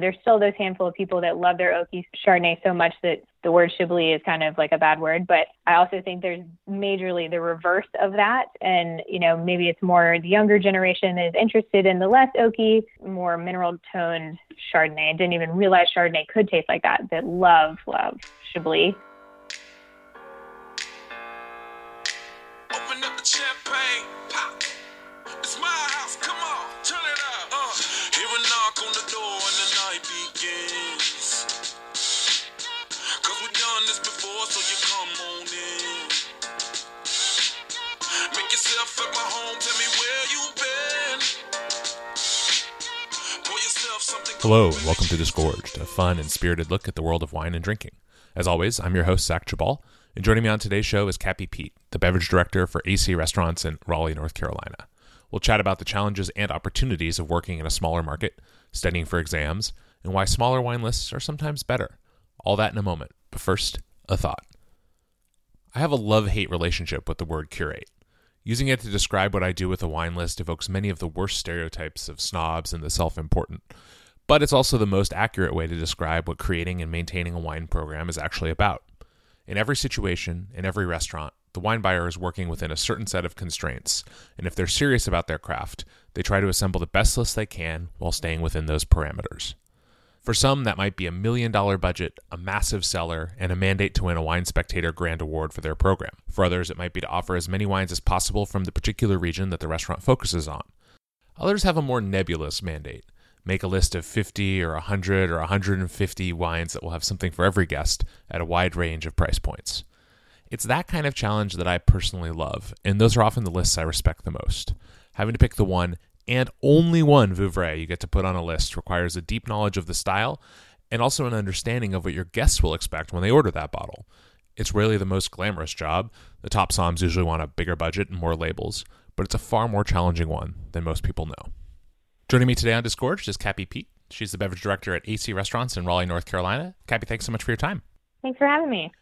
There's still those handful of people that love their Oaky Chardonnay so much that the word Chablis is kind of like a bad word. But I also think there's majorly the reverse of that. And, you know, maybe it's more the younger generation that is interested in the less oaky, more mineral toned Chardonnay. I didn't even realize Chardonnay could taste like that, that love, love Chablis. Hello, and welcome to Disgorged, a fun and spirited look at the world of wine and drinking. As always, I'm your host, Zach Geballe, and joining me on today's show is Cappie Peete, the beverage director for AC Restaurants in Raleigh, North Carolina. We'll chat about the challenges and opportunities of working in a smaller market, studying for exams, and why smaller wine lists are sometimes better. All that in a moment, but first, a thought. I have a love hate relationship with the word curate. Using it to describe what I do with a wine list evokes many of the worst stereotypes of snobs and the self important but it's also the most accurate way to describe what creating and maintaining a wine program is actually about. In every situation, in every restaurant, the wine buyer is working within a certain set of constraints, and if they're serious about their craft, they try to assemble the best list they can while staying within those parameters. For some, that might be a million dollar budget, a massive cellar, and a mandate to win a Wine Spectator Grand Award for their program. For others, it might be to offer as many wines as possible from the particular region that the restaurant focuses on. Others have a more nebulous mandate make a list of 50 or 100 or 150 wines that will have something for every guest at a wide range of price points. It's that kind of challenge that I personally love, and those are often the lists I respect the most. Having to pick the one and only one Vouvray you get to put on a list requires a deep knowledge of the style and also an understanding of what your guests will expect when they order that bottle. It's rarely the most glamorous job. The top somms usually want a bigger budget and more labels, but it's a far more challenging one than most people know. Joining me today on Disgorged is Cappie Peete. She's the beverage director at AC Restaurants in Raleigh, North Carolina. Cappie, thanks so much for your time. Thanks for having me.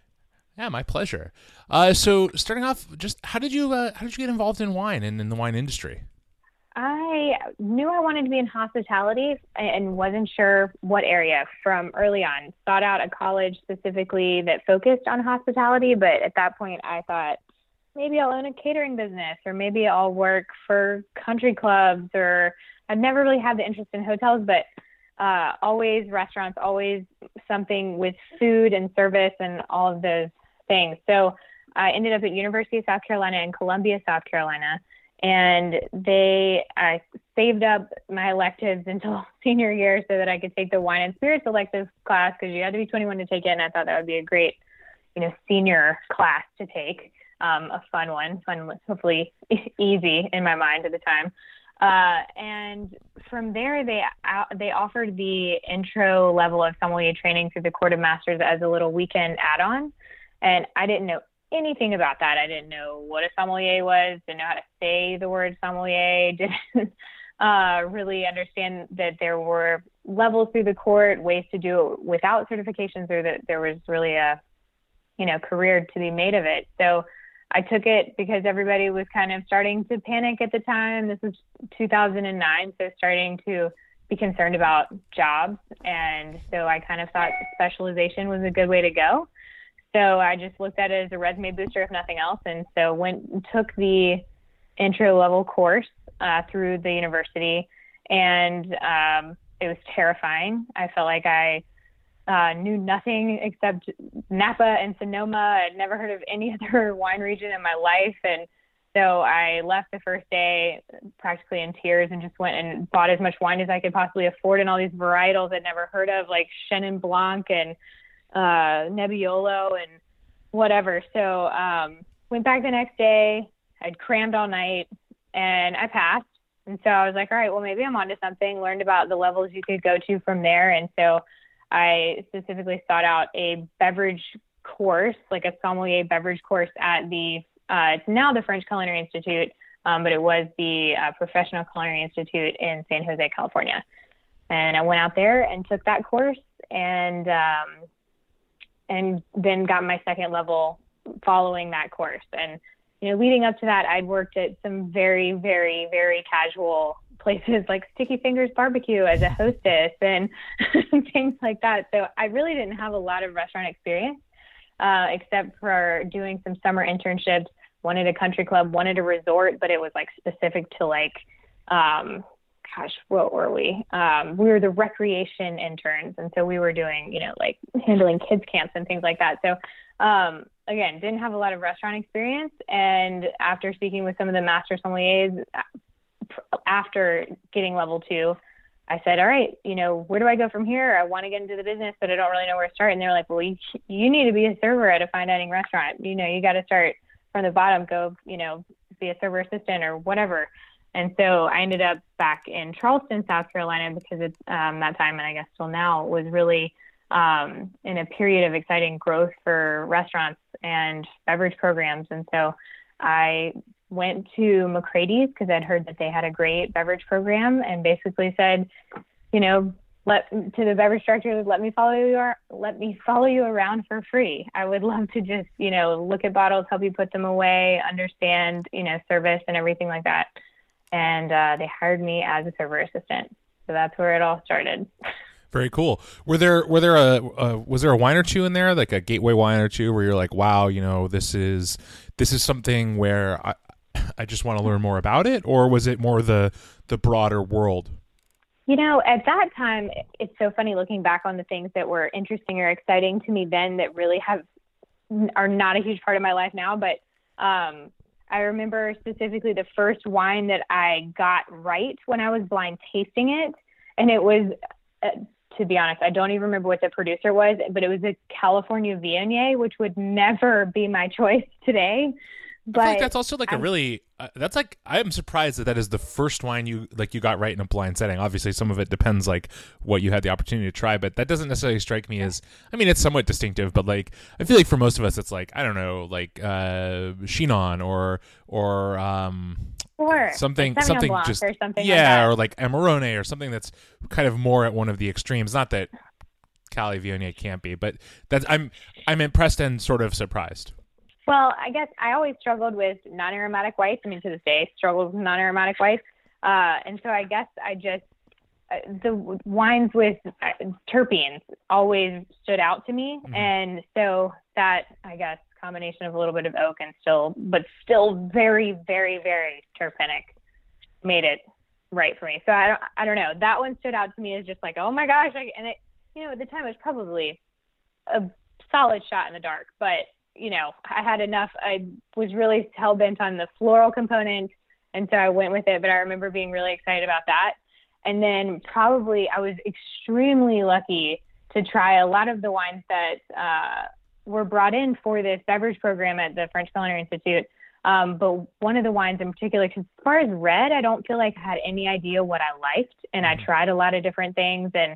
Yeah, my pleasure. Uh, so, starting off, just how did you uh, how did you get involved in wine and in the wine industry? I knew I wanted to be in hospitality and wasn't sure what area from early on. Sought out a college specifically that focused on hospitality, but at that point, I thought maybe I'll own a catering business or maybe I'll work for country clubs or I've never really had the interest in hotels, but uh, always restaurants, always something with food and service and all of those things. So I ended up at University of South Carolina in Columbia, South Carolina, and they I saved up my electives until senior year so that I could take the wine and spirits elective class because you had to be 21 to take it, and I thought that would be a great, you know, senior class to take. Um, a fun one, fun, hopefully easy in my mind at the time. Uh, and from there, they uh, they offered the intro level of sommelier training through the Court of Masters as a little weekend add-on. And I didn't know anything about that. I didn't know what a sommelier was. Didn't know how to say the word sommelier. Didn't uh, really understand that there were levels through the court, ways to do it without certifications, or that there was really a you know career to be made of it. So I took it because everybody was kind of starting to panic at the time. This was 2009, so starting to be concerned about jobs. And so I kind of thought specialization was a good way to go. So I just looked at it as a resume booster, if nothing else. And so went took the intro level course uh, through the university, and um, it was terrifying. I felt like I uh, knew nothing except Napa and Sonoma. I'd never heard of any other wine region in my life. And so I left the first day practically in tears and just went and bought as much wine as I could possibly afford and all these varietals I'd never heard of, like Chenin Blanc and uh, Nebbiolo and whatever. So um, went back the next day. I'd crammed all night and I passed. And so I was like, all right, well, maybe I'm onto something. Learned about the levels you could go to from there. And so I specifically sought out a beverage course, like a sommelier beverage course at the, uh, it's now the French Culinary Institute, um, but it was the uh, Professional Culinary Institute in San Jose, California. And I went out there and took that course and, um, and then got my second level following that course. And, you know, leading up to that, I'd worked at some very, very, very casual places like Sticky Fingers Barbecue as a hostess and things like that. So I really didn't have a lot of restaurant experience, uh, except for doing some summer internships. One at a country club, one at a resort, but it was like specific to like, um, gosh, what were we? Um, we were the recreation interns, and so we were doing, you know, like handling kids camps and things like that. So um, again, didn't have a lot of restaurant experience. And after speaking with some of the master sommeliers, after getting level two, I said, all right, you know, where do I go from here? I want to get into the business, but I don't really know where to start. And they're like, well, you, you need to be a server at a fine dining restaurant. You know, you got to start from the bottom, go, you know, be a server assistant or whatever. And so I ended up back in Charleston, South Carolina, because at um, that time, and I guess still now, was really um, in a period of exciting growth for restaurants and beverage programs. And so I went to McCrady's because I'd heard that they had a great beverage program and basically said, you know, let to the beverage director, let me follow you, let me follow you around for free. I would love to just, you know, look at bottles, help you put them away, understand, you know, service and everything like that. And uh, they hired me as a server assistant. So that's where it all started. Very cool. Were there were there a, a, was there a wine or two in there, like a gateway wine or two, where you're like, wow, you know, this is this is something where I I just want to learn more about it, or was it more the the broader world? You know, at that time, it's so funny looking back on the things that were interesting or exciting to me then that really have are not a huge part of my life now. But um, I remember specifically the first wine that I got right when I was blind tasting it, and it was uh, to be honest. I don't even remember what the producer was, but it was a California Viognier, which would never be my choice today. But I feel like that's also like a really uh, that's like I am surprised that that is the first wine you like you got right in a blind setting. Obviously, some of it depends like what you had the opportunity to try, but that doesn't necessarily strike me as. I mean, it's somewhat distinctive, but like I feel like for most of us, it's like I don't know, like uh Chinon or or um Sure. Something, like something just or something yeah, like or like Amarone or something that's kind of more at one of the extremes. Not that Cali Viognier can't be, but that's I'm I'm impressed and sort of surprised. Well, I guess I always struggled with non-aromatic whites. I mean, to this day, struggled with non-aromatic whites, uh, and so I guess I just uh, the wines with uh, terpenes always stood out to me, mm-hmm. and so that I guess combination of a little bit of oak and still, but still very, very, very terpenic made it right for me. So I don't, I don't know. That one stood out to me as just like, oh my gosh. I, and it, you know, at the time it was probably a solid shot in the dark, but you know, I had enough. I was really hell bent on the floral component. And so I went with it, but I remember being really excited about that. And then probably I was extremely lucky to try a lot of the wines that uh, were brought in for this beverage program at the French Culinary Institute. Um, but one of the wines in particular, because as far as red, I don't feel like I had any idea what I liked, and I mm-hmm. tried a lot of different things, and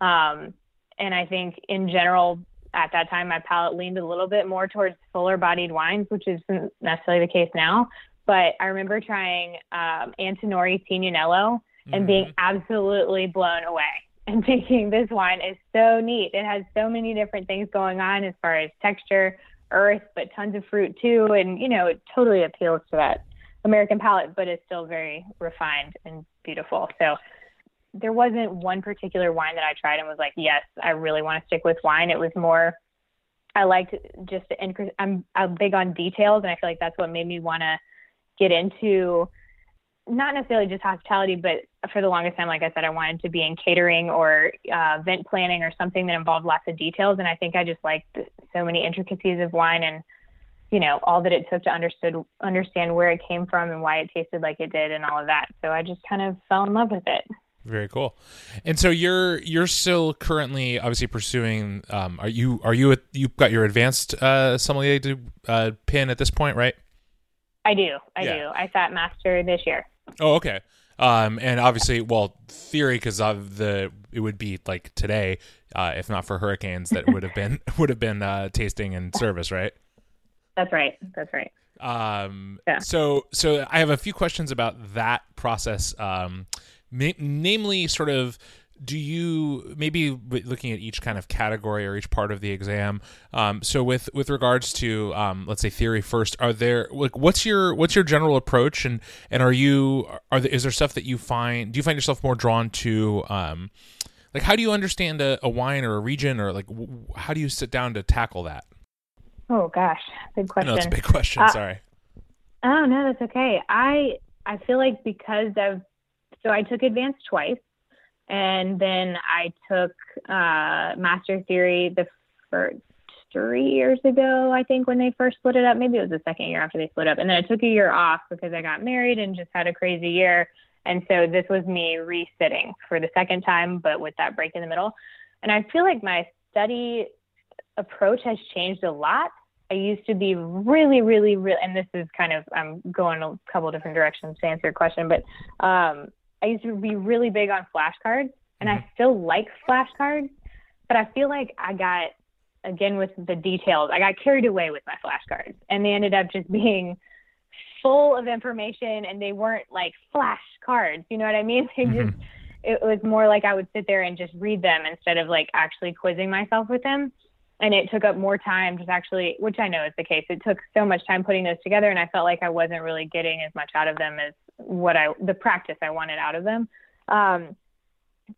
um, and I think in general at that time my palate leaned a little bit more towards fuller bodied wines, which isn't necessarily the case now. But I remember trying um, Antinori Tignanello and mm-hmm. being absolutely blown away and thinking this wine is so neat. It has so many different things going on as far as texture, earth, but tons of fruit too. And, you know, it totally appeals to that American palate, but it's still very refined and beautiful. So there wasn't one particular wine that I tried and was like, yes, I really want to stick with wine. It was more, I liked just the, I'm, I'm big on details and I feel like that's what made me want to get into not necessarily just hospitality, but for the longest time, like I said, I wanted to be in catering or uh, event planning or something that involved lots of details. And I think I just liked so many intricacies of wine and, you know, all that it took to understood understand where it came from and why it tasted like it did and all of that. So I just kind of fell in love with it. Very cool. And so you're you're still currently obviously pursuing. Um, are you are you you've got your advanced uh, sommelier to, uh, pin at this point, right? I do. I yeah. do. I sat master this year. Oh, okay. Um, and obviously, well, theory because of the it would be like today, uh, if not for hurricanes, that would have been would have been uh, tasting and service, right? That's right. That's right. Um, yeah. So, so I have a few questions about that process. Um, ma- namely, sort of do you maybe looking at each kind of category or each part of the exam um, so with with regards to um, let's say theory first are there like what's your what's your general approach? And and are you are there, is there stuff that you find do you find yourself more drawn to um, like how do you understand a, a wine or a region or like w- how do you sit down to tackle that? Oh gosh. Big question no it's a big question. Uh, sorry. oh no that's okay. I i feel like because of so i took advanced twice and then I took uh, master theory the first three years ago, I think, when they first split it up. Maybe it was the second year after they split up. And then I took a year off because I got married and just had a crazy year. And so this was me resitting for the second time, but with that break in the middle. And I feel like my study approach has changed a lot. I used to be really, really, really, and this is kind of, I'm going a couple different directions to answer your question, but um, I used to be really big on flashcards, and mm-hmm. I still like flashcards, but I feel like I got again with the details, I got carried away with my flashcards, and they ended up just being full of information, and they weren't like flashcards. You know what I mean? They mm-hmm. just it was more like I would sit there and just read them instead of like actually quizzing myself with them. And it took up more time just actually, which I know is the case. It took so much time putting those together, and I felt like I wasn't really getting as much out of them as what I the practice I wanted out of them. Um,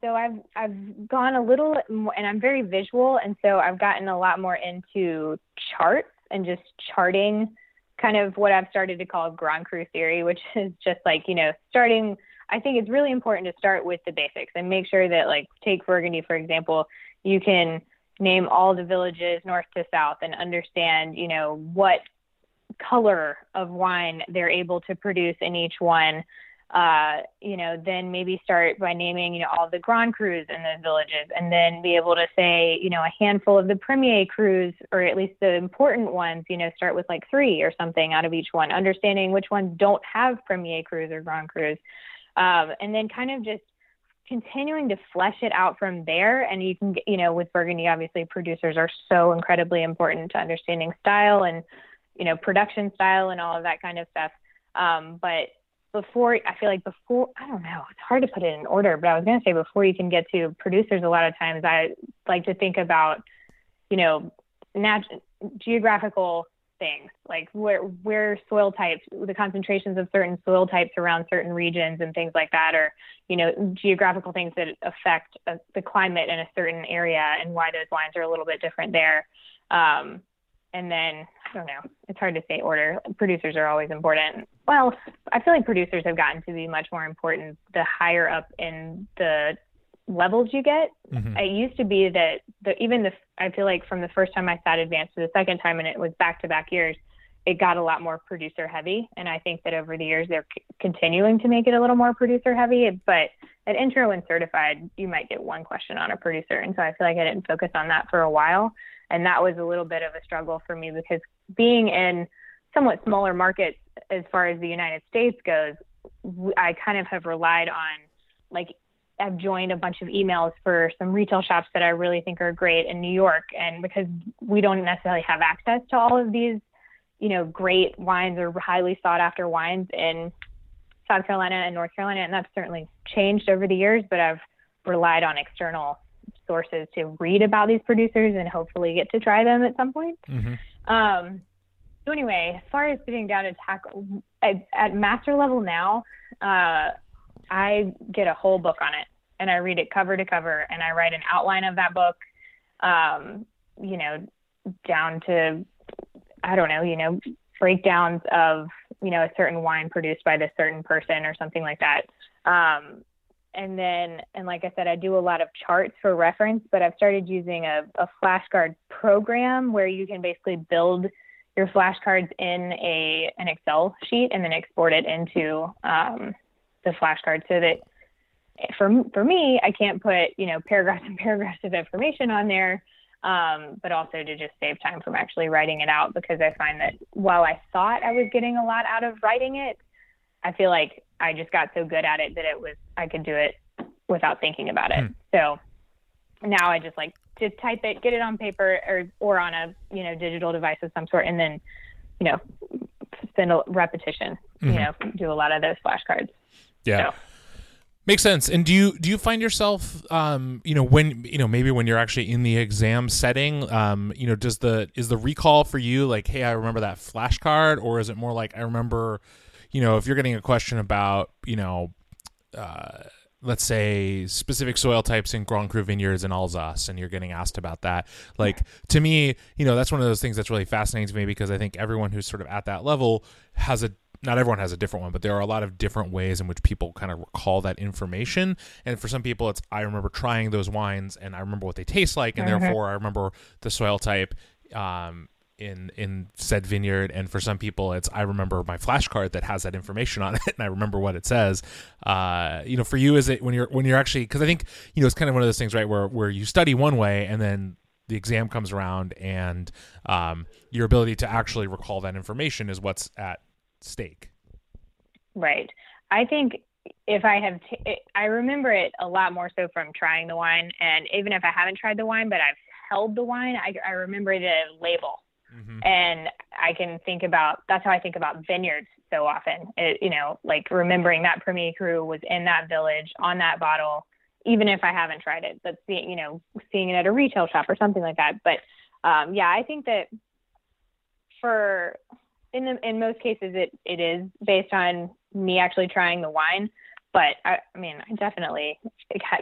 so I've I've gone a little more, and I'm very visual, and so I've gotten a lot more into charts and just charting, kind of what I've started to call Grand Cru theory, which is just like you know starting. I think it's really important to start with the basics and make sure that like take Burgundy for example, you can name all the villages north to south and understand you know what color of wine they're able to produce in each one. Uh, you know, then maybe start by naming, you know, all the Grand Crus in those villages, and then be able to say, you know, a handful of the Premier Crus, or at least the important ones, you know, start with like three or something out of each one, understanding which ones don't have Premier Crus or Grand Crus, um, and then kind of just continuing to flesh it out from there. And you can, you know, with Burgundy, obviously producers are so incredibly important to understanding style and you know, production style and all of that kind of stuff. Um, but before, I feel like before, I don't know, it's hard to put it in order, but I was going to say before you can get to producers, a lot of times I like to think about, you know, nat- geographical things like where where soil types the concentrations of certain soil types around certain regions and things like that or you know geographical things that affect uh, the climate in a certain area and why those wines are a little bit different there um, and then don't know. It's hard to say order. Producers are always important. Well, I feel like producers have gotten to be much more important the higher up in the levels you get. Mm-hmm. It used to be that the even the I feel like from the first time I sat advanced to the second time, and it was back to back years, it got a lot more producer heavy. And I think that over the years they're c- continuing to make it a little more producer heavy. But at intro and certified, you might get one question on a producer, and so I feel like I didn't focus on that for a while and that was a little bit of a struggle for me because being in somewhat smaller markets as far as the United States goes, I kind of have relied on like I've joined a bunch of emails for some retail shops that I really think are great in New York, and because we don't necessarily have access to all of these, you know, great wines or highly sought after wines in South Carolina and North Carolina, and that's certainly changed over the years. But I've relied on external sources to read about these producers and hopefully get to try them at some point. Mm-hmm. Um, so anyway, as far as sitting down to tackle at, at master level now, uh, I get a whole book on it and I read it cover to cover and I write an outline of that book, um, you know, down to, I don't know, you know, breakdowns of, you know, a certain wine produced by this certain person or something like that. Um, and then and like i said i do a lot of charts for reference but i've started using a, a flashcard program where you can basically build your flashcards in a an excel sheet and then export it into um, the flashcard so that for for me i can't put you know paragraphs and paragraphs of information on there um, but also to just save time from actually writing it out because i find that while i thought i was getting a lot out of writing it i feel like I just got so good at it that it was I could do it without thinking about it. Hmm. So now I just like to type it, get it on paper or or on a you know digital device of some sort, and then you know spend a repetition. Mm-hmm. You know, do a lot of those flashcards. Yeah. So. Makes sense. And do you do you find yourself, um, you know, when you know maybe when you're actually in the exam setting, um, you know, does the is the recall for you like, hey, I remember that flashcard, or is it more like I remember, you know, if you're getting a question about, you know, uh, let's say specific soil types in Grand Cru vineyards in Alsace and you're getting asked about that. Like to me, you know, that's one of those things that's really fascinating to me because I think everyone who's sort of at that level has a not everyone has a different one, but there are a lot of different ways in which people kind of recall that information. And for some people, it's I remember trying those wines and I remember what they taste like, and mm-hmm. therefore I remember the soil type um, in in said vineyard. And for some people, it's I remember my flashcard that has that information on it, and I remember what it says. Uh, you know, for you, is it when you're when you're actually because I think you know it's kind of one of those things, right, where where you study one way and then the exam comes around and um, your ability to actually recall that information is what's at stake. Right. I think if I have, t- I remember it a lot more so from trying the wine, and even if I haven't tried the wine, but I've held the wine, I, I remember the label, mm-hmm. and I can think about. That's how I think about vineyards so often. It, you know, like remembering that Premier Cru was in that village on that bottle, even if I haven't tried it, but seeing, you know, seeing it at a retail shop or something like that. But um, yeah, I think that for in the, in most cases it it is based on me actually trying the wine but I, I mean I definitely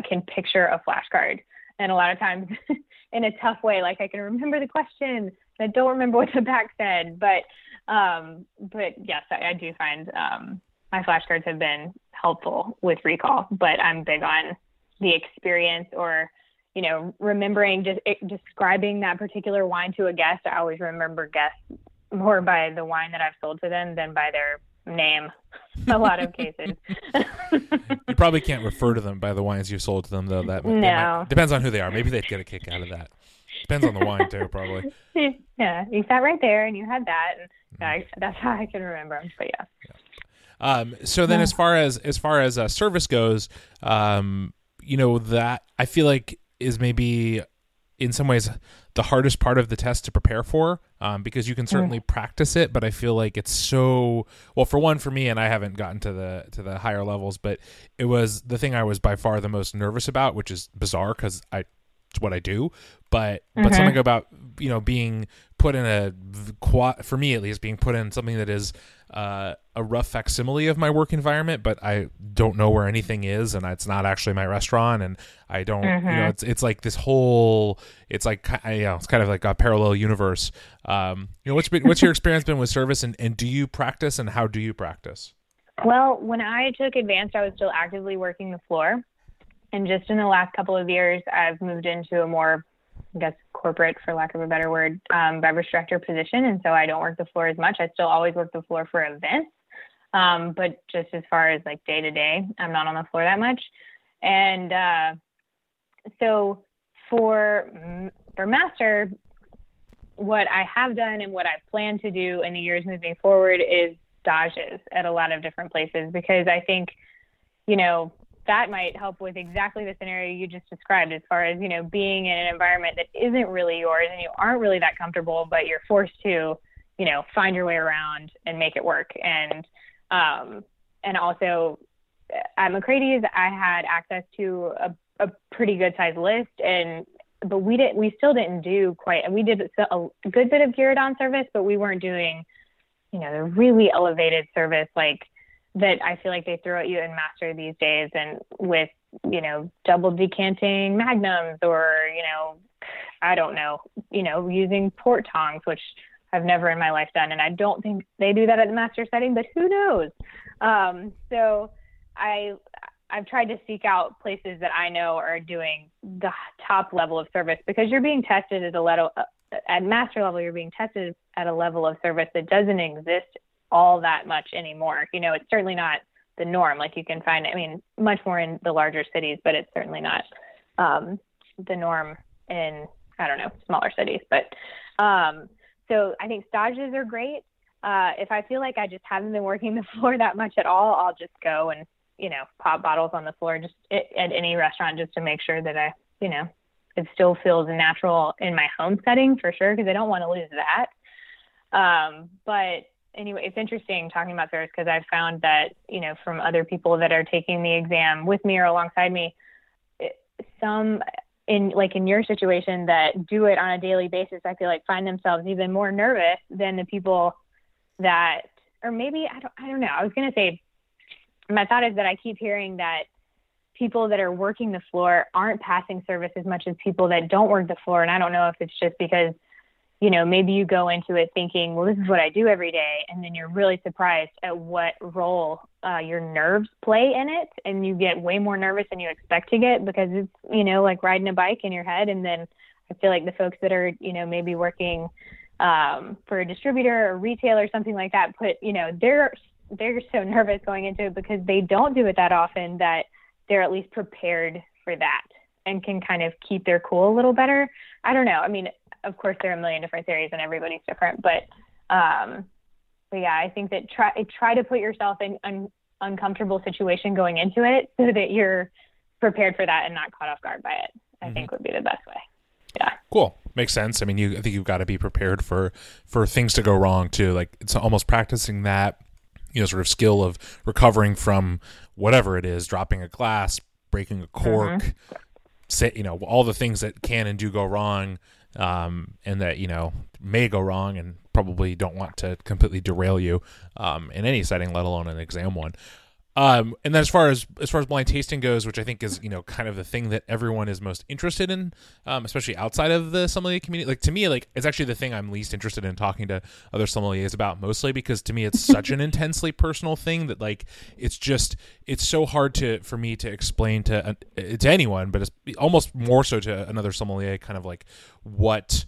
can picture a flashcard and a lot of times in a tough way like I can remember the question I don't remember what the back said but um but yes I, I do find um my flashcards have been helpful with recall but I'm big on the experience or you know, remembering just describing that particular wine to a guest. I always remember guests more by the wine that I've sold to them than by their name. A lot of cases. you probably can't refer to them by the wines you've sold to them, though. That, no. might, depends on who they are. Maybe they'd get a kick out of that. Depends on the wine too, probably. Yeah, you sat right there and you had that, and mm-hmm. I, that's how I can remember them. But yeah. yeah. Um, so then, yeah. as far as as far as uh, service goes, um, you know that I feel like is maybe in some ways the hardest part of the test to prepare for um, because you can certainly mm. practice it but i feel like it's so well for one for me and i haven't gotten to the to the higher levels but it was the thing i was by far the most nervous about which is bizarre because i what i do but mm-hmm. but something about you know being put in a for me at least being put in something that is uh, a rough facsimile of my work environment, but I don't know where anything is, and it's not actually my restaurant, and I don't, mm-hmm. you know, mm-hmm. it's it's like this whole, it's like, you know, it's kind of like a parallel universe. Um, you know, what's been, what's your experience been with service, and and do you practice, and how do you practice? Well, when I took advanced, I was still actively working the floor, and just in the last couple of years, I've moved into a more I guess corporate, for lack of a better word, um, beverage director position, and so I don't work the floor as much. I still always work the floor for events, um, but just as far as like day to day, I'm not on the floor that much. And uh, so for for master, what I have done and what I plan to do in the years moving forward is stages at a lot of different places because I think, you know, that might help with exactly the scenario you just described as far as you know being in an environment that isn't really yours and you aren't really that comfortable but you're forced to you know find your way around and make it work. And um and also at McCrady's I had access to a, a pretty good sized list and but we didn't we still didn't do quite and we did a good bit of gueridon service but we weren't doing you know the really elevated service like that I feel like they throw at you in master these days and with, you know, double decanting magnums or, you know, I don't know, you know, using port tongs, which I've never in my life done. And I don't think they do that at the master setting, but who knows? Um, so I, I've tried to seek out places that I know are doing the top level of service because you're being tested at a level at master level. You're being tested at a level of service that doesn't exist all that much anymore. You know, it's certainly not the norm. Like you can find, I mean, much more in the larger cities, but it's certainly not um, the norm in, I don't know, smaller cities. But um, so I think stages are great. Uh, if I feel like I just haven't been working the floor that much at all, I'll just go and, you know, pop bottles on the floor just at, at any restaurant just to make sure that I, you know, it still feels natural in my home setting for sure, because I don't want to lose that. Um, but anyway, it's interesting talking about throws because I've found that, you know, from other people that are taking the exam with me or alongside me, eh, some in like in your situation that do it on a daily basis, I feel like find themselves even more nervous than the people that, or maybe I don't, I don't know. I was gonna say, my thought is that I keep hearing that people that are working the floor aren't passing service as much as people that don't work the floor, and I don't know if it's just because you know, maybe you go into it thinking, well, this is what I do every day. And then you're really surprised at what role uh, your nerves play in it. And you get way more nervous than you expect to get because it's, you know, like riding a bike in your head. And then I feel like the folks that are, you know, maybe working um, for a distributor or retail or something like that put, you know, they're, they're so nervous going into it because they don't do it that often that they're at least prepared for that and can kind of keep their cool a little better. I don't know. I mean, of course there are a million different theories and everybody's different, but um, but yeah, I think that try try to put yourself in an uncomfortable situation going into it so that you're prepared for that and not caught off guard by it. I mm-hmm. think would be the best way. Yeah. Cool. Makes sense. I mean, you I think you've got to be prepared for for things to go wrong too. Like it's almost practicing that you know sort of skill of recovering from whatever it is, dropping a glass, breaking a cork, mm-hmm. say you know all the things that can and do go wrong um, and that you know may go wrong and probably don't want to completely derail you um, in any setting, let alone an exam one. Um, and then as far as as far as blind tasting goes, which I think is you know kind of the thing that everyone is most interested in, um, especially outside of the sommelier community. Like to me, like it's actually the thing I'm least interested in talking to other sommeliers about, mostly because to me it's such an intensely personal thing that like it's just it's so hard to for me to explain to uh, to anyone, but it's almost more so to another sommelier, kind of like what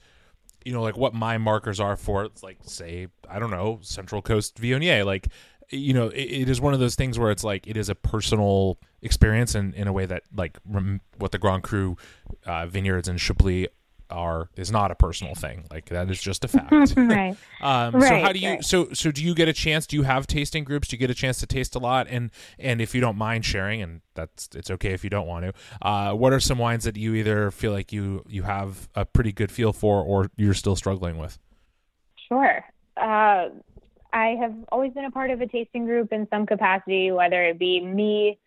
you know like what my markers are for like say i don't know central coast viognier like you know, it, it is one of those things where it's like it is a personal experience, and in a way that like rem- what the Grand Cru uh, vineyards and Chablis are is not a personal thing. Like that is just a fact. right. um, right. So how do you? Right. So so do you get a chance? Do you have tasting groups? Do you get a chance to taste a lot? And and if you don't mind sharing, and that's it's okay if you don't want to. Uh, what are some wines that you either feel like you you have a pretty good feel for, or you're still struggling with? Sure. Uh, I have always been a part of a tasting group in some capacity, whether it be me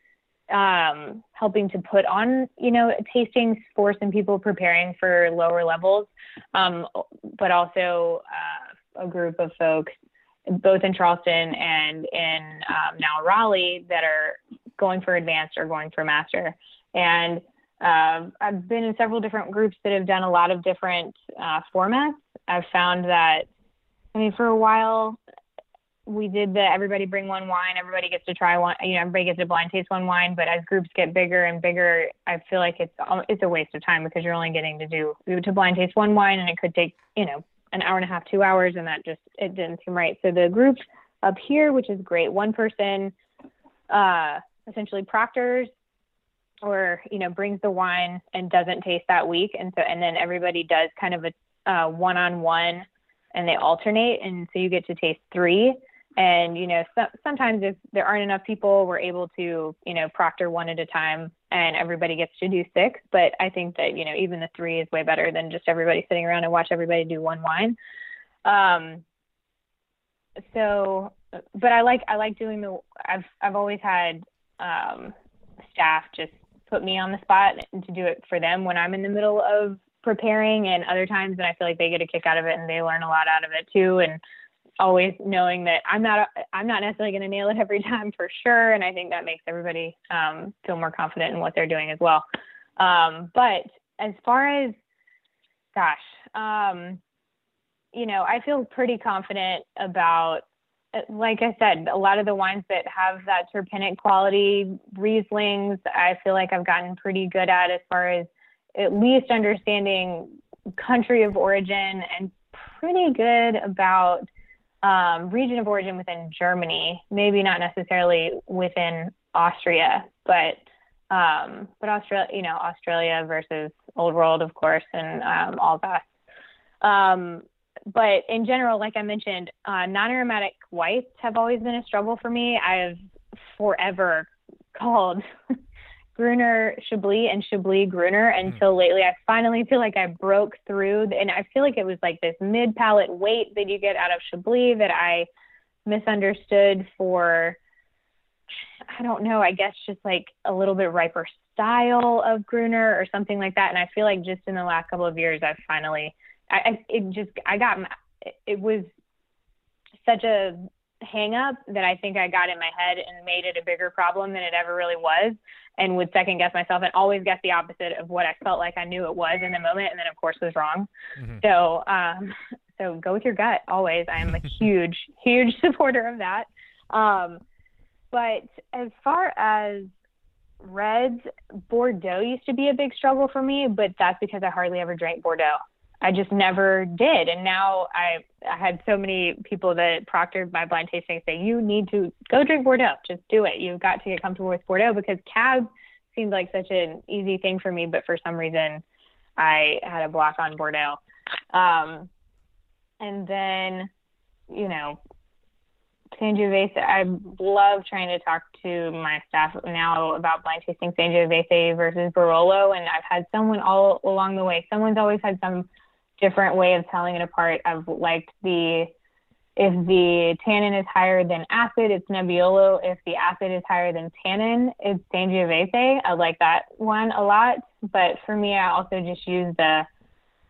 um, helping to put on, you know, tastings for some people preparing for lower levels, um, but also uh, a group of folks, both in Charleston and in um, now Raleigh, that are going for advanced or going for master. And uh, I've been in several different groups that have done a lot of different uh, formats. I've found that, I mean, for a while, we did the everybody bring one wine, everybody gets to try one, you know, everybody gets to blind taste one wine. But as groups get bigger and bigger, I feel like it's it's a waste of time because you're only getting to do to blind taste one wine, and it could take you know an hour and a half, two hours, and that just it didn't seem right. So the group up here, which is great, one person uh, essentially proctors or you know brings the wine and doesn't taste that week, and so and then everybody does kind of a uh, one-on-one and they alternate and so you get to taste three and, you know, so, sometimes if there aren't enough people, we're able to, you know, proctor one at a time and everybody gets to do six. But I think that, you know, even the three is way better than just everybody sitting around and watch everybody do one wine. Um, so, but I like, I like doing the, I've, I've always had, um, staff just put me on the spot to do it for them when I'm in the middle of preparing and other times and I feel like they get a kick out of it and they learn a lot out of it too. And, always knowing that I'm not I'm not necessarily going to nail it every time for sure, and I think that makes everybody um, feel more confident in what they're doing as well. Um, but as far as gosh, um, you know, I feel pretty confident about. Like I said, a lot of the wines that have that terpenic quality, Rieslings, I feel like I've gotten pretty good at as far as at least understanding country of origin and pretty good about um, region of origin within Germany, maybe not necessarily within Austria, but um, but Australia, you know, Australia versus Old World, of course, and um, all that. Um, but in general, like I mentioned, uh, non-aromatic whites have always been a struggle for me. I've forever called Gruner Chablis and Chablis Gruner hmm. until lately. I finally feel like I broke through, and I feel like it was like this mid palate weight that you get out of Chablis that I misunderstood for I don't know, I guess just like a little bit riper style of Gruner or something like that. And I feel like just in the last couple of years, I've finally, I, I it just, I got, it was such a hang up that I think I got in my head and made it a bigger problem than it ever really was and would second guess myself and always guess the opposite of what I felt like I knew it was in the moment and then of course was wrong. Mm-hmm. So um so go with your gut always. I am a huge, huge supporter of that. Um but as far as reds, Bordeaux used to be a big struggle for me, but that's because I hardly ever drank Bordeaux. I just never did. And now I, I had so many people that proctored my blind tasting say, you need to go drink Bordeaux. Just do it. You've got to get comfortable with Bordeaux because cab seemed like such an easy thing for me, but for some reason I had a block on Bordeaux. Um, and then, you know, Sangiovese, I love trying to talk to my staff now about blind tasting Sangiovese versus Barolo. And I've had someone all along the way, someone's always had some different way of telling it apart. I've liked the, if the tannin is higher than acid, it's Nebbiolo. If the acid is higher than tannin, it's Sangiovese. I like that one a lot. But for me, I also just use the,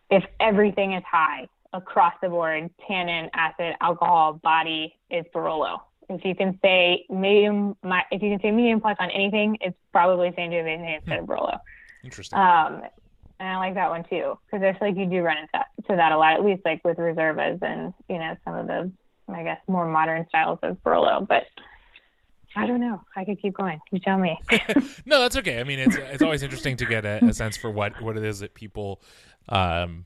if everything is high, across the board tannin, acid, alcohol, body is Barolo. If you can say medium, my, if you can say medium plus on anything, it's probably Sangiovese instead of Barolo. Interesting. Um, and I like that one too because I feel like you do run into that, to that a lot, at least like with reservas and you know some of the I guess more modern styles of Barolo. But I don't know. I could keep going. You tell me. no, that's okay. I mean, it's it's always interesting to get a, a sense for what what it is that people um,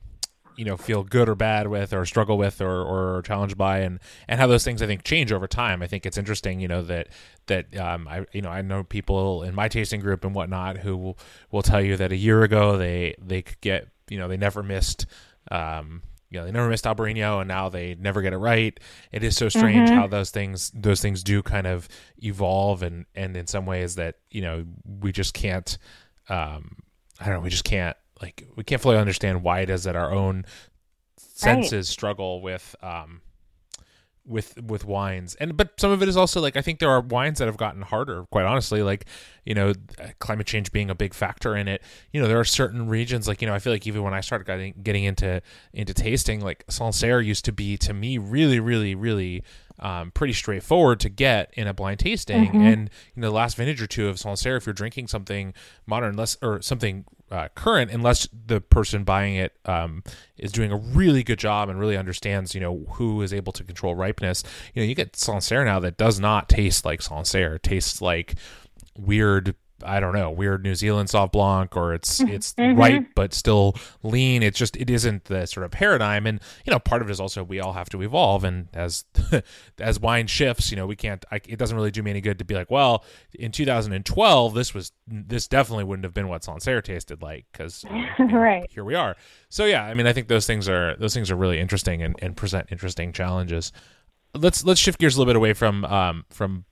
you know feel good or bad with or struggle with or, or challenged by and and how those things I think change over time. I think it's interesting, you know, that that um, I you know I know people in my tasting group and whatnot who will, will tell you that a year ago they they could get you know they never missed um, you know they never missed Albarino and now they never get it right. It is so strange mm-hmm. how those things those things do kind of evolve and and in some ways that you know we just can't um, I don't know we just can't like we can't fully understand why it is that our own senses right. struggle with um with with wines. And but some of it is also like i think there are wines that have gotten harder quite honestly. Like you know climate change being a big factor in it. You know there are certain regions like you know i feel like even when i started getting getting into into tasting like sancerre used to be to me really really really um, pretty straightforward to get in a blind tasting. Mm-hmm. And you know, the last vintage or two of Sancerre, if you're drinking something modern, less or something uh, current, unless the person buying it um, is doing a really good job and really understands, you know, who is able to control ripeness. You know, you get Sancerre now that does not taste like Sancerre. It tastes like weird I don't know, weird New Zealand sauv blanc or it's mm-hmm. it's mm-hmm. ripe but still lean. It's just it isn't the sort of paradigm. And you know, part of it is also we all have to evolve. And as as wine shifts, you know, we can't. I, it doesn't really do me any good to be like, well, in 2012, this was this definitely wouldn't have been what Sancerre tasted like because you know, right here we are. So yeah, I mean, I think those things are those things are really interesting and, and present interesting challenges. Let's let's shift gears a little bit away from um, from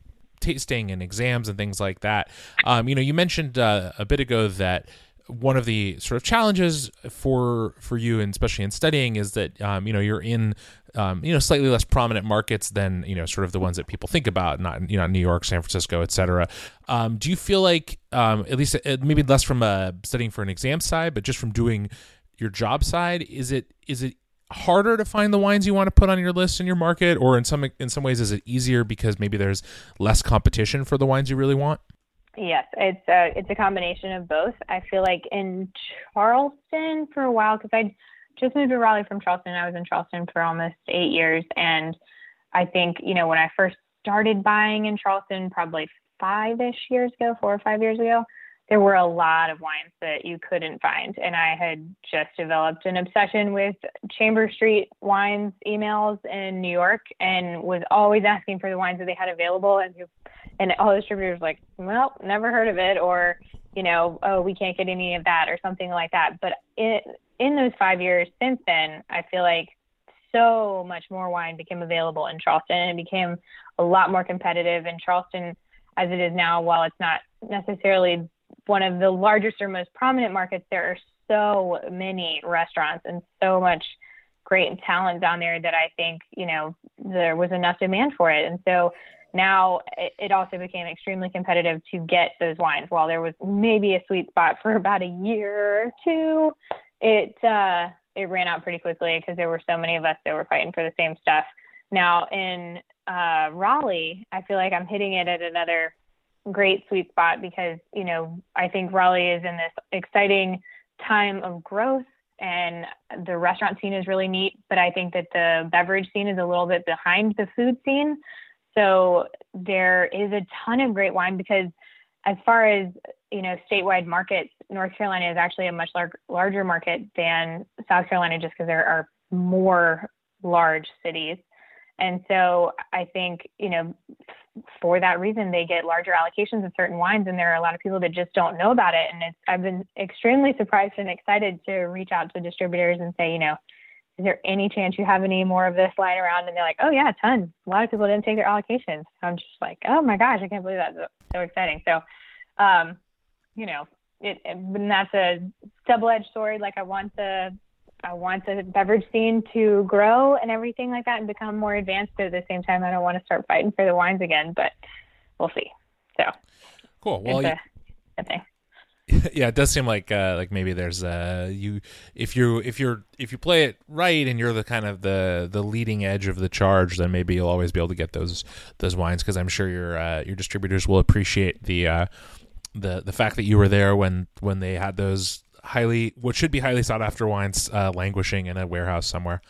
tasting and exams and things like that. Um, you know, you mentioned uh, a bit ago that one of the sort of challenges for for you, and especially in studying, is that um, you know you're in um, you know slightly less prominent markets than you know sort of the ones that people think about, not you know New York, San Francisco, etc. Um, do you feel like um, at least uh, maybe less from a studying for an exam side, but just from doing your job side, is it is it harder to find the wines you want to put on your list in your market or in some in some ways is it easier because maybe there's less competition for the wines you really want? Yes it's a it's a combination of both. I feel like in charleston for a while because i just moved to raleigh from charleston. I was in charleston for almost eight years and i think you know when i first started buying in charleston probably five-ish years ago four or five years ago there were a lot of wines that you couldn't find. And I had just developed an obsession with Chambers Street wines emails in New York and was always asking for the wines that they had available. And, and all the distributors were like, well, never heard of it. Or, you know, oh, we can't get any of that or something like that. But it, in those five years since then, I feel like so much more wine became available in Charleston and it became a lot more competitive in Charleston as it is now, while it's not necessarily one of the largest or most prominent markets, there are so many restaurants and so much great talent down there that I think, you know, there was enough demand for it. And so now it, also became extremely competitive to get those wines. While there was maybe a sweet spot for about a year or two, it uh, it ran out pretty quickly because there were so many of us that were fighting for the same stuff. Now in uh, Raleigh, I feel like I'm hitting it at another great sweet spot because you know I think Raleigh is in this exciting time of growth and the restaurant scene is really neat, but I think that the beverage scene is a little bit behind the food scene. So there is a ton of great wine because as far as you know statewide markets, North Carolina is actually a much lar- larger market than South Carolina just because there are more large cities. And so I think, you know, for that reason, they get larger allocations of certain wines, and there are a lot of people that just don't know about it. And it's, I've been extremely surprised and excited to reach out to distributors and say, you know, is there any chance you have any more of this lying around? And they're like, oh yeah, a ton. A lot of people didn't take their allocations. I'm just like, oh my gosh, I can't believe that. So exciting. So, um, you know, it, and that's a double-edged sword. Like I want the I want the beverage scene to grow and everything like that and become more advanced. But at the same time, I don't want to start fighting for the wines again. But we'll see. So cool. Well, you, yeah, it does seem like uh, like maybe there's uh you if you if you're if you play it right and you're the kind of the the leading edge of the charge, then maybe you'll always be able to get those those wines because I'm sure your uh, your distributors will appreciate the uh, the the fact that you were there when when they had those highly what should be highly sought after wines uh, languishing in a warehouse somewhere.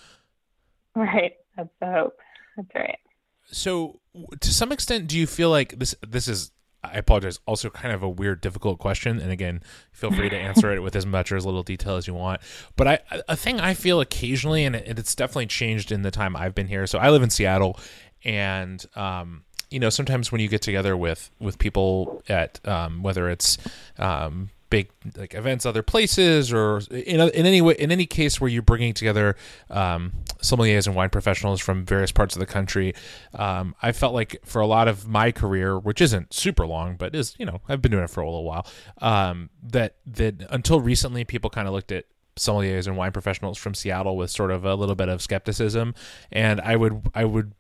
Right. That's the hope. That's right. So, to some extent, do you feel like this? This is. I apologize. Also, kind of a weird, difficult question. And again, feel free to answer it with as much or as little detail as you want. But I, a thing I feel occasionally, and it's definitely changed in the time I've been here. So I live in Seattle, and um, you know, sometimes when you get together with with people at um, whether it's um, big like events other places or in, in any way in any case where you're bringing together um, sommeliers and wine professionals from various parts of the country um, i felt like for a lot of my career which isn't super long but is you know i've been doing it for a little while um, that that until recently people kind of looked at sommeliers and wine professionals from seattle with sort of a little bit of skepticism. And i would i would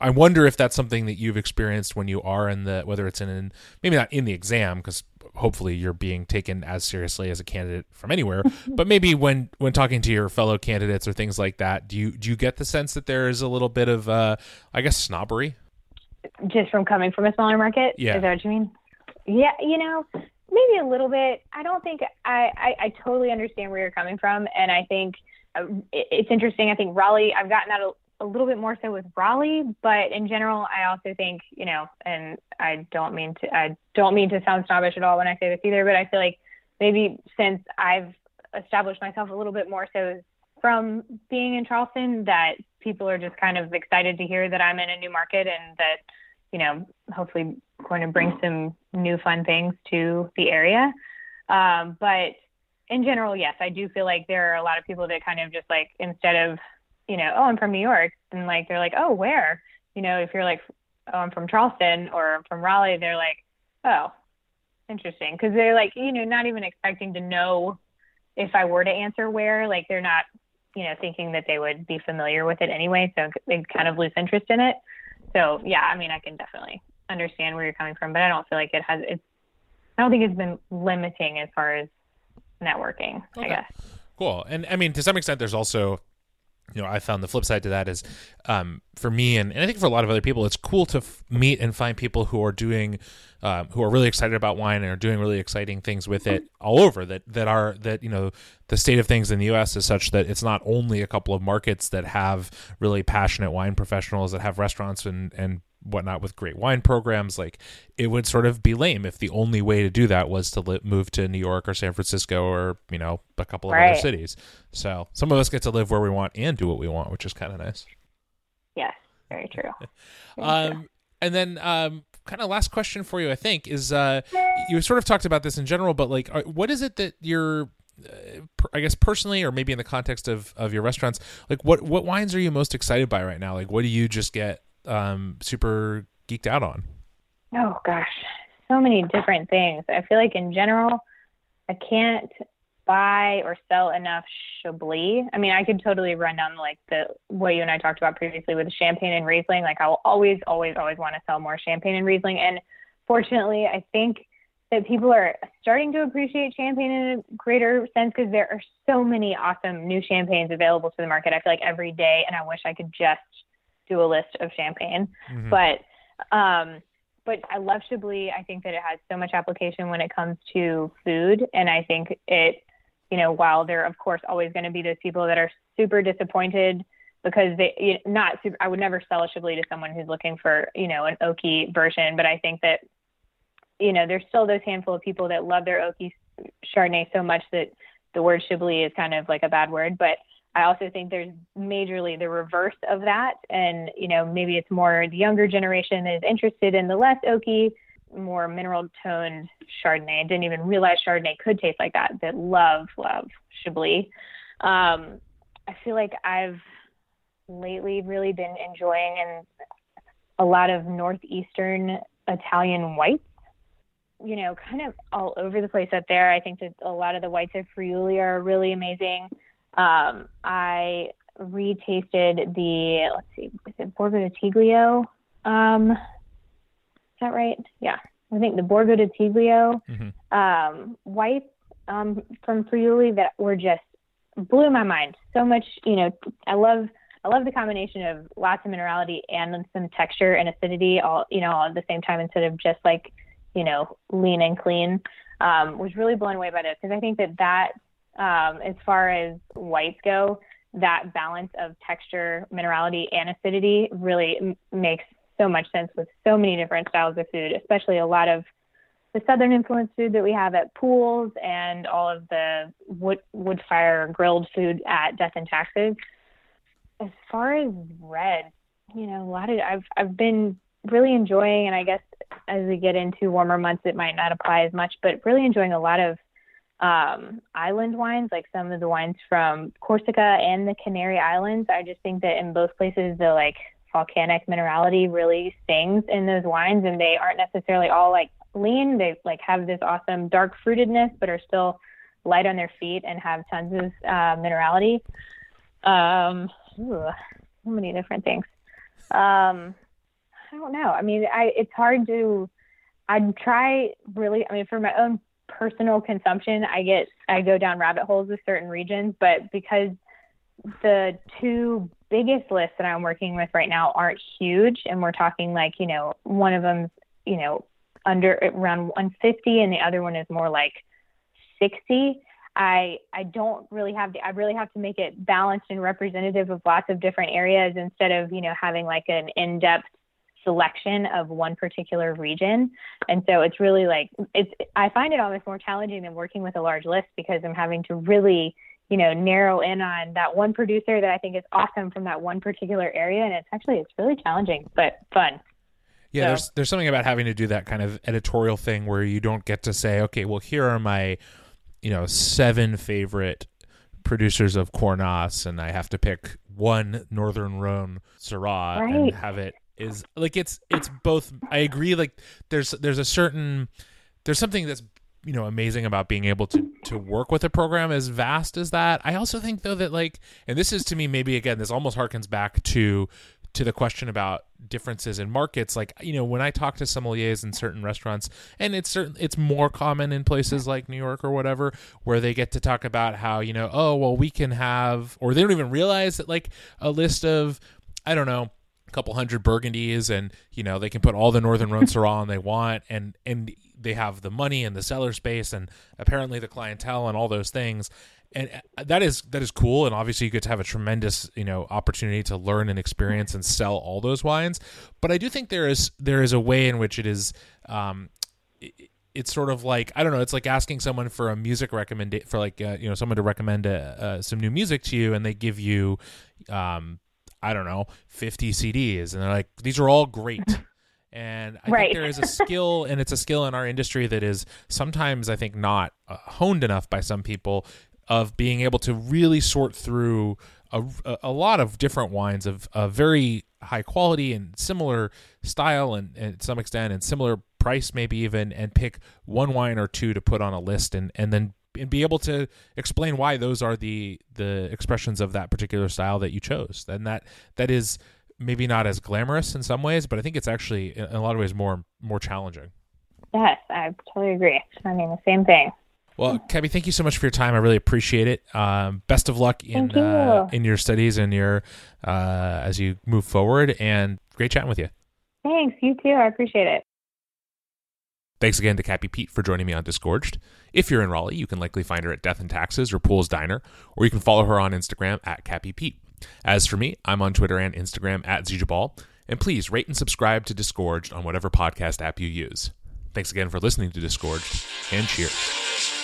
I wonder if that's something that you've experienced when you are in the whether it's in maybe not in the exam because hopefully you're being taken as seriously as a candidate from anywhere. But maybe when when talking to your fellow candidates or things like that do you do you get the sense that there is a little bit of uh i guess snobbery? Just from coming from a smaller market? Yeah. is that what you mean? Yeah you know maybe a little bit. I don't think i i, I totally understand where you're coming from. And i think uh, it's interesting. I think raleigh i've gotten that a little bit more so with Raleigh, but in general, I also think, you know, and I don't mean to, I don't mean to sound snobbish at all when I say this either, but I feel like maybe since I've established myself a little bit more so from being in Charleston, that people are just kind of excited to hear that I'm in a new market and that, you know, hopefully going to bring some new fun things to the area. Um, but in general, yes, I do feel like there are a lot of people that kind of just like instead of you know, oh, I'm from New York, and like they're like, oh, where? You know, if you're like, oh, I'm from Charleston or I'm from Raleigh, they're like, oh, interesting, because they're like, you know, not even expecting to know if I were to answer where, like they're not, you know, thinking that they would be familiar with it anyway, so they kind of lose interest in it. So yeah, I mean, I can definitely understand where you're coming from, but I don't feel like it has. It's. I don't think it's been limiting as far as networking. Okay. I guess. Cool, and I mean, to some extent, there's also you know, I found the flip side to that is um, for me and, and I think for a lot of other people, it's cool to f- meet and find people who are doing, um, who are really excited about wine and are doing really exciting things with it all over. That that are that you know the state of things in the U.S. is such that it's not only a couple of markets that have really passionate wine professionals that have restaurants and and whatnot with great wine programs like it would sort of be lame if the only way to do that was to li- move to new york or san francisco or you know a couple of right. other cities so some of us get to live where we want and do what we want which is kind of nice yes very true, very um true. and then um kind of last question for you i think is uh you sort of talked about this in general but like what is it that you're uh, I guess personally, or maybe in the context of, of your restaurants, like what what wines are you most excited by right now? Like, what do you just get um, super geeked out on? Oh gosh, so many different things. I feel like in general, I can't buy or sell enough Chablis. I mean, I could totally run down like the what you and I talked about previously with Champagne and Riesling. Like I will always, always, always want to sell more Champagne and Riesling. And fortunately, I think that people are starting to appreciate champagne in a greater sense because there are so many awesome new champagnes available to the market. I feel like every day, and I wish I could just do a list of champagne. Mm-hmm. But um, but I love Chablis. I think that it has so much application when it comes to food, and I think it, you know, while there are of course always going to be those people that are super disappointed because they you know, not super, I would never sell a Chablis to someone who's looking for you know an oaky version, but I think that you know, there's still those handful of people that love their oaky Chardonnay so much that the word Chablis is kind of like a bad word. But I also think there's majorly the reverse of that. And, you know, maybe it's more the younger generation is interested in the less oaky, more mineral toned Chardonnay. I didn't even realize Chardonnay could taste like that, that love, love Chablis. Um, I feel like I've lately really been enjoying and a lot of northeastern Italian whites you know, kind of all over the place up there. I think that a lot of the whites of Friuli are really amazing. Um, I retasted the let's see, is it Borgo di Tiglio? Um, is that right? Yeah, I think the Borgo di Tiglio mm-hmm. um, whites um, from Friuli that were just blew my mind. So much, you know, I love I love the combination of lots of minerality and some texture and acidity all you know all at the same time instead of just like you know, lean and clean. Um, was really blown away by this because I think that that, um, as far as whites go, that balance of texture, minerality, and acidity really m- makes so much sense with so many different styles of food, especially a lot of the southern influence food that we have at Poole's and all of the wood wood fire grilled food at Death and Taxes. As far as red, you know, a lot of I've I've been really enjoying, and I guess as we get into warmer months, it might not apply as much, but really enjoying a lot of um, island wines, like some of the wines from Corsica and the Canary Islands. I just think that in both places, the like volcanic minerality really stings in those wines, and they aren't necessarily all like lean. They like have this awesome dark fruitedness, but are still light on their feet and have tons of uh, minerality. Um, ooh, so many different things. Um, I don't know. I mean, I it's hard to. I'd try really. I mean, for my own personal consumption, I get I go down rabbit holes with certain regions, but because the two biggest lists that I'm working with right now aren't huge, and we're talking like you know one of them's you know under around 150, and the other one is more like 60. I I don't really have to I really have to make it balanced and representative of lots of different areas instead of you know having like an in-depth selection of one particular region. And so it's really like it's I find it almost more challenging than working with a large list because I'm having to really, you know, narrow in on that one producer that I think is awesome from that one particular area and it's actually it's really challenging but fun. Yeah, so. there's there's something about having to do that kind of editorial thing where you don't get to say, okay, well here are my, you know, seven favorite producers of Cornas and I have to pick one Northern Rhone Syrah right. and have it is like it's it's both I agree like there's there's a certain there's something that's you know amazing about being able to to work with a program as vast as that. I also think though that like and this is to me maybe again this almost harkens back to to the question about differences in markets like you know when i talk to sommeliers in certain restaurants and it's certain it's more common in places like new york or whatever where they get to talk about how you know oh well we can have or they don't even realize that like a list of i don't know couple hundred burgundies and you know they can put all the northern rhone syrah on they want and and they have the money and the cellar space and apparently the clientele and all those things and uh, that is that is cool and obviously you get to have a tremendous you know opportunity to learn and experience and sell all those wines but i do think there is there is a way in which it is um it, it's sort of like I don't know. It's like asking someone for a music recommend for like uh, you know someone to recommend a, uh, some new music to you, and they give you um, I don't know, 50 CDs. And they're like, these are all great. And I right. think there is a skill, and it's a skill in our industry that is sometimes, I think, not uh, honed enough by some people of being able to really sort through a, a lot of different wines of, of very high quality and similar style and, and some extent and similar price maybe even and pick one wine or two to put on a list and, and then and be able to explain why those are the the expressions of that particular style that you chose. And that that is maybe not as glamorous in some ways, but I think it's actually in a lot of ways more more challenging. Yes, I totally agree. I mean the same thing. Well, Cappie, thank you so much for your time. I really appreciate it. Um, best of luck in you. uh, in your studies and your uh, as you move forward. And great chatting with you. Thanks. You too. I appreciate it. Thanks again to Cappie Peete for joining me on Disgorged. If you're in Raleigh, you can likely find her at Death and Taxes or Poole's Diner, or you can follow her on Instagram at Cappie Peete. As for me, I'm on Twitter and Instagram at Zijabal, and please rate and subscribe to Disgorged on whatever podcast app you use. Thanks again for listening to Disgorged, and cheers.